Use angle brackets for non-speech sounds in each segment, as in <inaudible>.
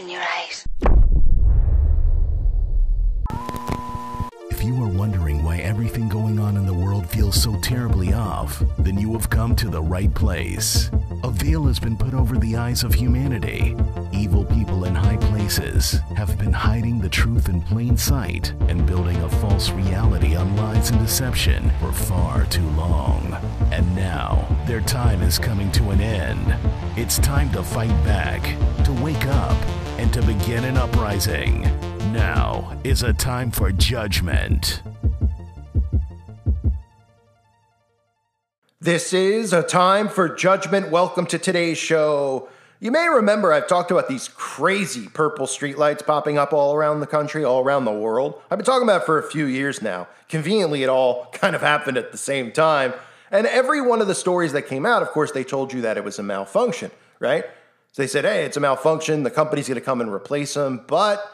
open your eyes. If you are wondering why everything going on in the world feels so terribly off, then you have come to the right place. A veil has been put over the eyes of humanity. Evil people in high places have been hiding the truth in plain sight and building a false reality on lies and deception for far too long. And now, their time is coming to an end. It's time to fight back, to wake up, and to begin an uprising. Now is a time for judgment. This is a time for judgment. Welcome to today's show. You may remember I've talked about these crazy purple streetlights popping up all around the country, all around the world. I've been talking about for a few years now. Conveniently, it all <laughs> kind of happened at the same time. And every one of the stories that came out, of course, they told you that it was a malfunction, right? So they said, hey, it's a malfunction. The company's going to come and replace them. But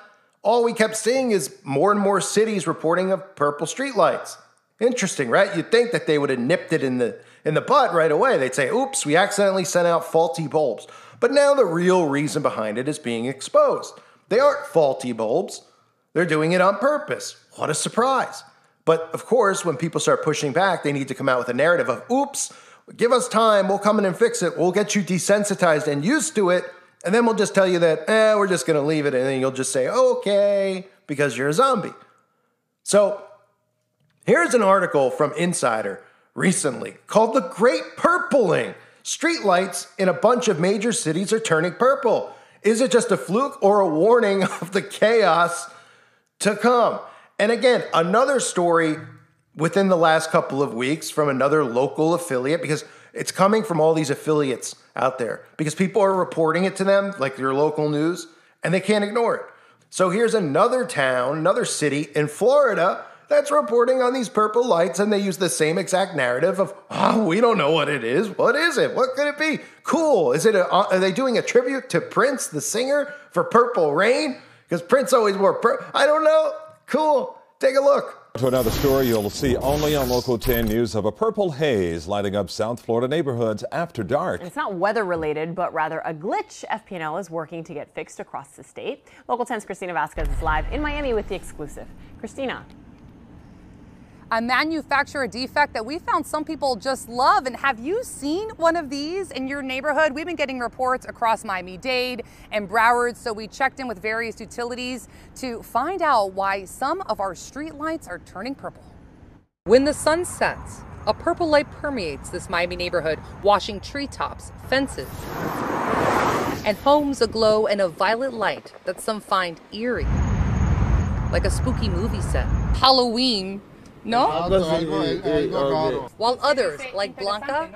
all we kept seeing is more and more cities reporting of purple streetlights. Interesting, right? You'd think that they would have nipped it in the in the butt right away. They'd say, oops, we accidentally sent out faulty bulbs. But now the real reason behind it is being exposed. They aren't faulty bulbs, they're doing it on purpose. What a surprise. But of course, when people start pushing back, they need to come out with a narrative of, oops, give us time, we'll come in and fix it, we'll get you desensitized and used to it, and then we'll just tell you that, eh, we're just gonna leave it, and then you'll just say, okay, because you're a zombie. So here's an article from Insider recently called The Great Purpling. Streetlights in a bunch of major cities are turning purple. Is it just a fluke or a warning <laughs> of the chaos to come? And again, another story within the last couple of weeks from another local affiliate because it's coming from all these affiliates out there because people are reporting it to them, like your local news, and they can't ignore it. So here's another town, another city in Florida that's reporting on these purple lights, and they use the same exact narrative of, oh, we don't know what it is. What is it? What could it be? Cool. Is it? A, uh, are they doing a tribute to Prince, the singer, for Purple Rain? Because Prince always wore purple. I don't know. Cool. Take a look. To another story you'll see only on Local 10 News of a purple haze lighting up South Florida neighborhoods after dark. It's not weather related, but rather a glitch FP&L is working to get fixed across the state. Local 10's Christina Vasquez is live in Miami with the exclusive. Christina a manufacturer defect that we found some people just love. And have you seen one of these in your neighborhood? We've been getting reports across Miami-Dade and Broward, so we checked in with various utilities to find out why some of our street lights are turning purple. When the sun sets, a purple light permeates this Miami neighborhood, washing treetops, fences, and homes aglow in a violet light that some find eerie, like a spooky movie set. Halloween no? While others, like Blanca,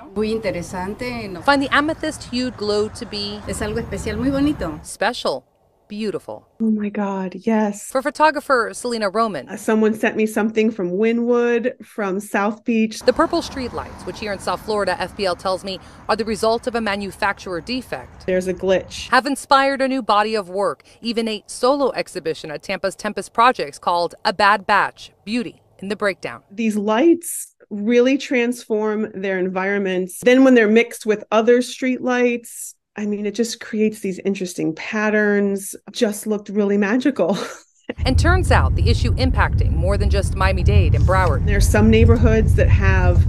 find the amethyst hued glow to be es algo especial, muy bonito. Special. Beautiful. Oh my God, yes. For photographer Selena Roman. Uh, someone sent me something from Wynwood, from South Beach. The purple streetlights, which here in South Florida, FPL tells me, are the result of a manufacturer defect. There's a glitch. Have inspired a new body of work, even a solo exhibition at Tampa's Tempus Projects called A Bad Batch Beauty in the breakdown. These lights really transform their environments. Then, when they're mixed with other street lights, I mean, it just creates these interesting patterns, just looked really magical. <laughs> and turns out the issue impacting more than just Miami Dade and Broward. There's some neighborhoods that have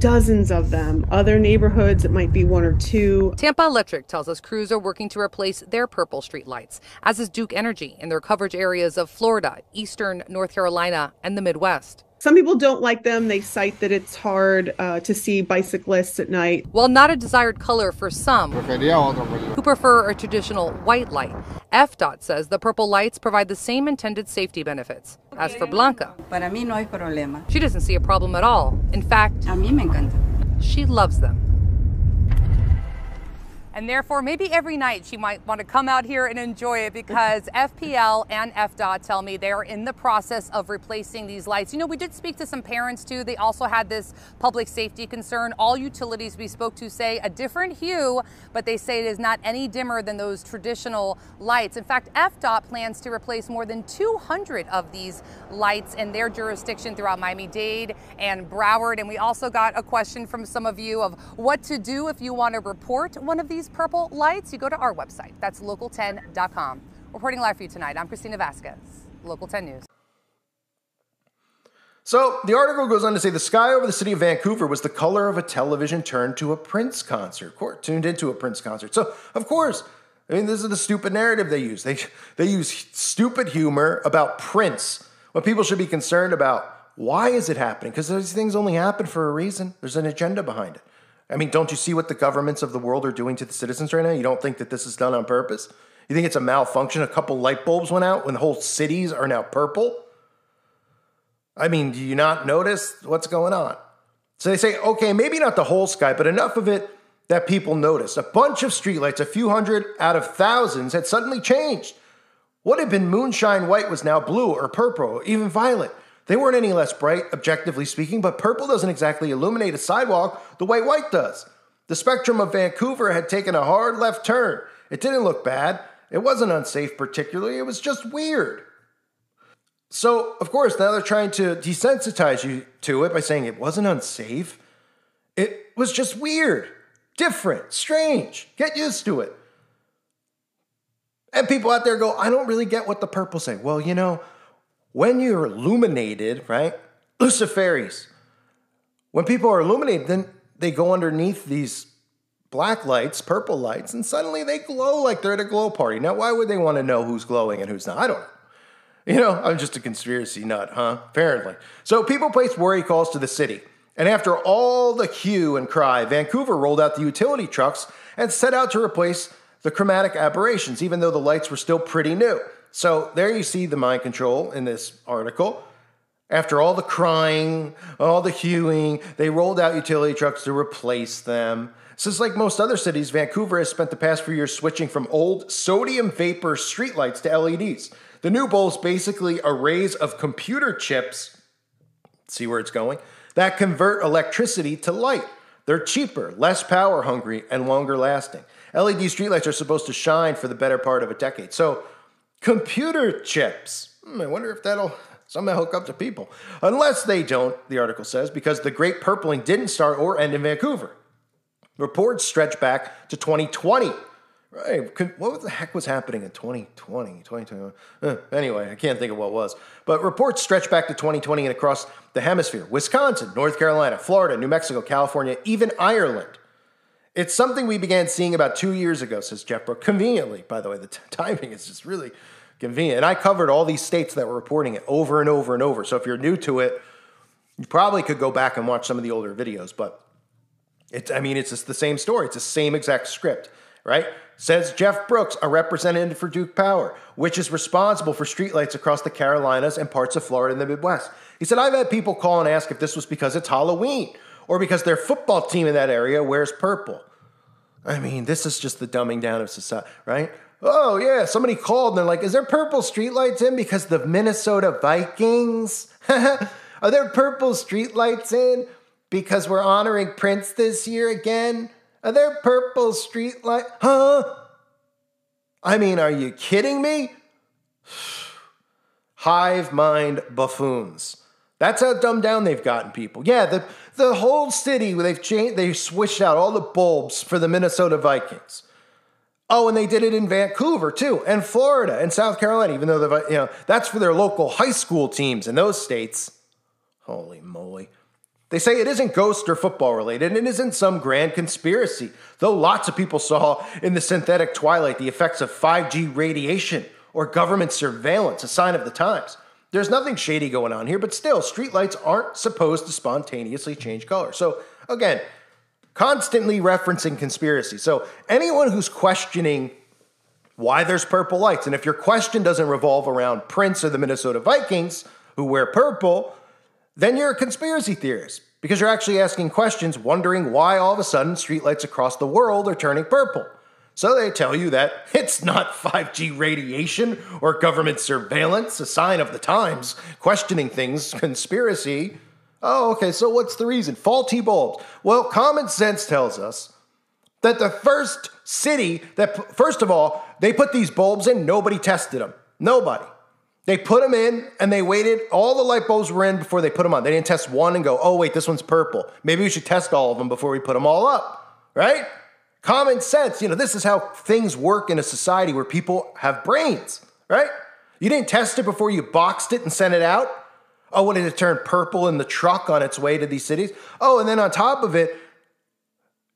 dozens of them. Other neighborhoods, it might be one or two. Tampa Electric tells us crews are working to replace their purple streetlights, as is Duke Energy in their coverage areas of Florida, eastern North Carolina, and the Midwest. Some people don't like them. They cite that it's hard uh, to see bicyclists at night. While not a desired color for some who prefer a traditional white light, FDOT says the purple lights provide the same intended safety benefits. As for Blanca, Para mí no hay problema. she doesn't see a problem at all. In fact, A mí me encanta. she loves them. And therefore, maybe every night she might want to come out here and enjoy it because <laughs> FPL and FDOT tell me they are in the process of replacing these lights. You know, we did speak to some parents too. They also had this public safety concern. All utilities we spoke to say a different hue, but they say it is not any dimmer than those traditional lights. In fact, FDOT plans to replace more than 200 of these lights in their jurisdiction throughout Miami-Dade and Broward. And we also got a question from some of you of what to do if you want to report one of these these purple lights, you go to our website. That's local10.com. Reporting live for you tonight, I'm Christina Vasquez, Local 10 News. So the article goes on to say the sky over the city of Vancouver was the color of a television turned to a Prince concert, tuned into a Prince concert. So of course, I mean, this is the stupid narrative they use. They they use stupid humor about Prince. What people should be concerned about. Why is it happening? Because these things only happen for a reason. There's an agenda behind it. I mean, don't you see what the governments of the world are doing to the citizens right now? You don't think that this is done on purpose? You think it's a malfunction? A couple light bulbs went out when the whole cities are now purple? I mean, do you not notice what's going on? So they say, okay, maybe not the whole sky, but enough of it that people noticed. A bunch of streetlights, a few hundred out of thousands, had suddenly changed. What had been moonshine white was now blue or purple, or even violet. They weren't any less bright, objectively speaking, but purple doesn't exactly illuminate a sidewalk the way white does. The spectrum of Vancouver had taken a hard left turn. It didn't look bad. It wasn't unsafe, particularly. It was just weird. So, of course, now they're trying to desensitize you to it by saying it wasn't unsafe. It was just weird, different, strange. Get used to it. And people out there go, I don't really get what the purple say. Well, you know, when you're illuminated, right? Luciferes. When people are illuminated, then they go underneath these black lights, purple lights, and suddenly they glow like they're at a glow party. Now, why would they want to know who's glowing and who's not? I don't know. You know, I'm just a conspiracy nut, huh? Apparently. So people placed worry calls to the city. And after all the hue and cry, Vancouver rolled out the utility trucks and set out to replace the chromatic aberrations, even though the lights were still pretty new. So there you see the mind control in this article. After all the crying, all the hewing, they rolled out utility trucks to replace them. Since, like most other cities, Vancouver has spent the past few years switching from old sodium vapor streetlights to LEDs. The new bulbs basically arrays of computer chips, see where it's going, that convert electricity to light. They're cheaper, less power hungry, and longer lasting. LED streetlights are supposed to shine for the better part of a decade. So, computer chips. Hmm, I wonder if that'll somehow hook up to people. Unless they don't, the article says, because the Great Purpling didn't start or end in Vancouver. Reports stretch back to 2020 Right. What the heck was happening in 2020, 2021? Uh, anyway, I can't think of what was. But reports stretch back to 2020 and across the hemisphere Wisconsin, North Carolina, Florida, New Mexico, California, even Ireland. It's something we began seeing about two years ago, says Jeff Brook. Conveniently, by the way, the t- <laughs> timing is just really convenient. And I covered all these states that were reporting it over and over and over. So if you're new to it, you probably could go back and watch some of the older videos. But it's, I mean, it's just the same story. It's the same exact script, right? Says Jeff Brooks, a representative for Duke Power, which is responsible for streetlights across the Carolinas and parts of Florida and the Midwest. He said, I've had people call and ask if this was because it's Halloween or because their football team in that area wears purple. I mean, this is just the dumbing down of society, right? Oh, yeah, somebody called and they're like, Is there purple streetlights in because the Minnesota Vikings? <laughs> Are there purple streetlights in because we're honoring Prince this year again? Are there purple street light? Huh? I mean, are you kidding me? <sighs> Hive mind buffoons. That's how dumbed down they've gotten people. Yeah, the, the whole city, they've changed, they switched out all the bulbs for the Minnesota Vikings. Oh, and they did it in Vancouver too, and Florida and South Carolina, even though the, you know, that's for their local high school teams in those states. Holy moly. They say it isn't ghost or football related and it isn't some grand conspiracy, though lots of people saw in the synthetic twilight the effects of 5G radiation or government surveillance, a sign of the times. There's nothing shady going on here, but still, streetlights aren't supposed to spontaneously change color. So, again, constantly referencing conspiracy. So, anyone who's questioning why there's purple lights, and if your question doesn't revolve around Prince or the Minnesota Vikings, who wear purple, then you're a conspiracy theorist because you're actually asking questions, wondering why all of a sudden streetlights across the world are turning purple. So they tell you that <laughs> it's not 5G radiation or government surveillance, a sign of the times, questioning things, <laughs> conspiracy. Oh, okay, so what's the reason? Faulty bulbs. Well, common sense tells us that the first city that, first of all, they put these bulbs in, nobody tested them. Nobody. They put them in and they waited. All the light bulbs were in before they put them on. They didn't test one and go, oh, wait, this one's purple. Maybe we should test all of them before we put them all up, right? Common sense, you know, this is how things work in a society where people have brains, right? You didn't test it before you boxed it and sent it out. Oh, did it turn purple in the truck on its way to these cities? Oh, and then on top of it,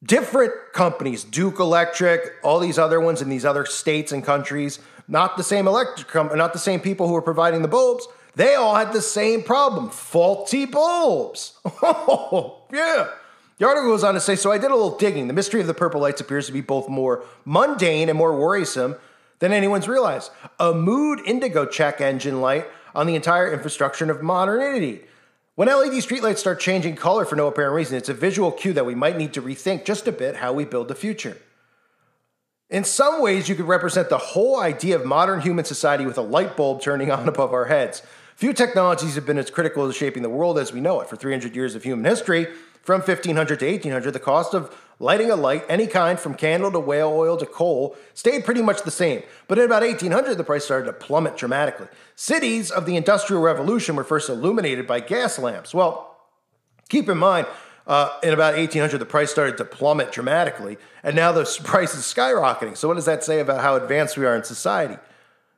different companies, Duke Electric, all these other ones in these other states and countries, not the same electric company, not the same people who are providing the bulbs. They all had the same problem faulty bulbs. <laughs> Oh, yeah. The article goes on to say So I did a little digging. The mystery of the purple lights appears to be both more mundane and more worrisome than anyone's realized. A mood indigo check engine light on the entire infrastructure of modernity. When LED streetlights start changing color for no apparent reason, it's a visual cue that we might need to rethink just a bit how we build the future. In some ways, you could represent the whole idea of modern human society with a light bulb turning on above our heads. Few technologies have been as critical to shaping the world as we know it. For 300 years of human history, from 1500 to 1800, the cost of lighting a light, any kind, from candle to whale oil to coal, stayed pretty much the same. But in about 1800, the price started to plummet dramatically. Cities of the Industrial Revolution were first illuminated by gas lamps. Well, keep in mind, uh, in about 1800, the price started to plummet dramatically, and now the <laughs> price is skyrocketing. So, what does that say about how advanced we are in society?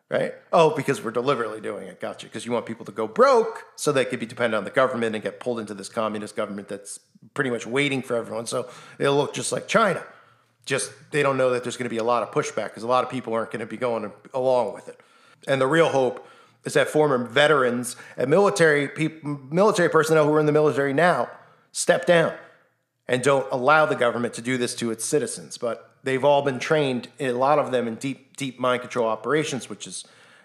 Right? Oh, because we're deliberately doing it. Gotcha. Because you want people to go broke so they could be dependent on the government and get pulled into this communist government that's pretty much waiting for everyone. So it'll look just like China. Just they don't know that there's going to be a lot of pushback because a lot of people aren't going to be going along with it. And the real hope is that former veterans and military people, military personnel who are in the military now step down and don't allow the government to do this to its citizens. But they've all been trained, a lot of them, in deep, deep mind control operations, which is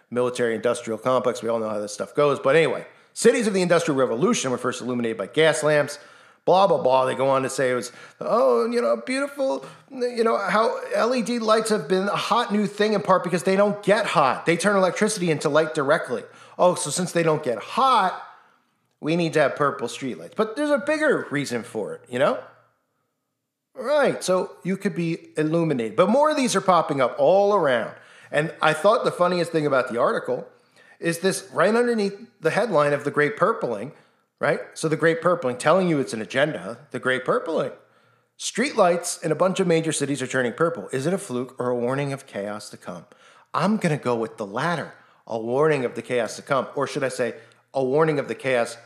military industrial complex. We all know how this stuff goes. But anyway, cities of the Industrial Revolution were first illuminated by gas lamps. Blah blah blah. They go on to say it was oh you know beautiful you know how LED lights have been a hot new thing in part because they don't get hot. They turn electricity into light directly. Oh, so since they don't get hot, we need to have purple streetlights. But there's a bigger reason for it, you know? Right. So you could be illuminated. But more of these are popping up all around. And I thought the funniest thing about the article is this right underneath the headline of the Great Purpling, right? So the Great Purpling telling you it's an agenda, the Great Purpling. Streetlights in a bunch of major cities are turning purple. Is it a fluke or a warning of chaos to come? I'm going to go with the latter, a warning of the chaos to come. Or should I say, a warning of the chaos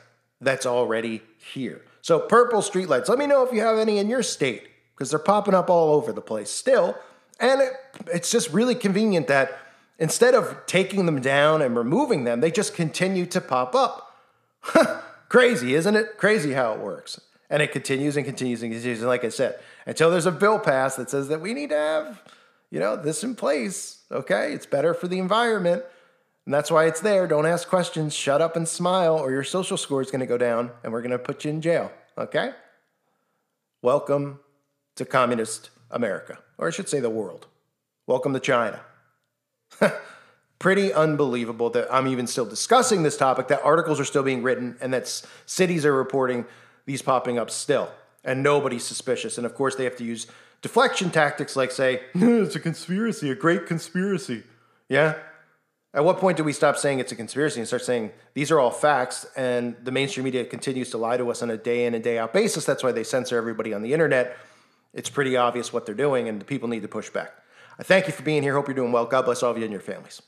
that's already here. So, purple streetlights. Let me know if you have any in your state because they're popping up all over the place still. And it, it's just really convenient that instead of taking them down and removing them, they just continue to pop up. <laughs> Crazy, isn't it? Crazy how it works. And it continues and continues and continues. And like I said, until there's a bill passed that says that we need to have, you know, this in place, okay? It's better for the environment. And that's why it's there. Don't ask questions. Shut up and smile, or your social score is going to go down and we're going to put you in jail, okay? Welcome to communist America, or I should say the world. Welcome to China. <laughs> Pretty unbelievable that I'm even still discussing this topic, that articles are still being written, and that cities are reporting these popping up still, and nobody's suspicious. And of course, they have to use deflection tactics like say, <laughs> it's a conspiracy, a great conspiracy. Yeah? At what point do we stop saying it's a conspiracy and start saying these are all facts and the mainstream media continues to lie to us on a day in and day out basis? That's why they censor everybody on the internet it's pretty obvious what they're doing, and the people need to push back. I thank you for being here. Hope you're doing well. God bless all of you and your families.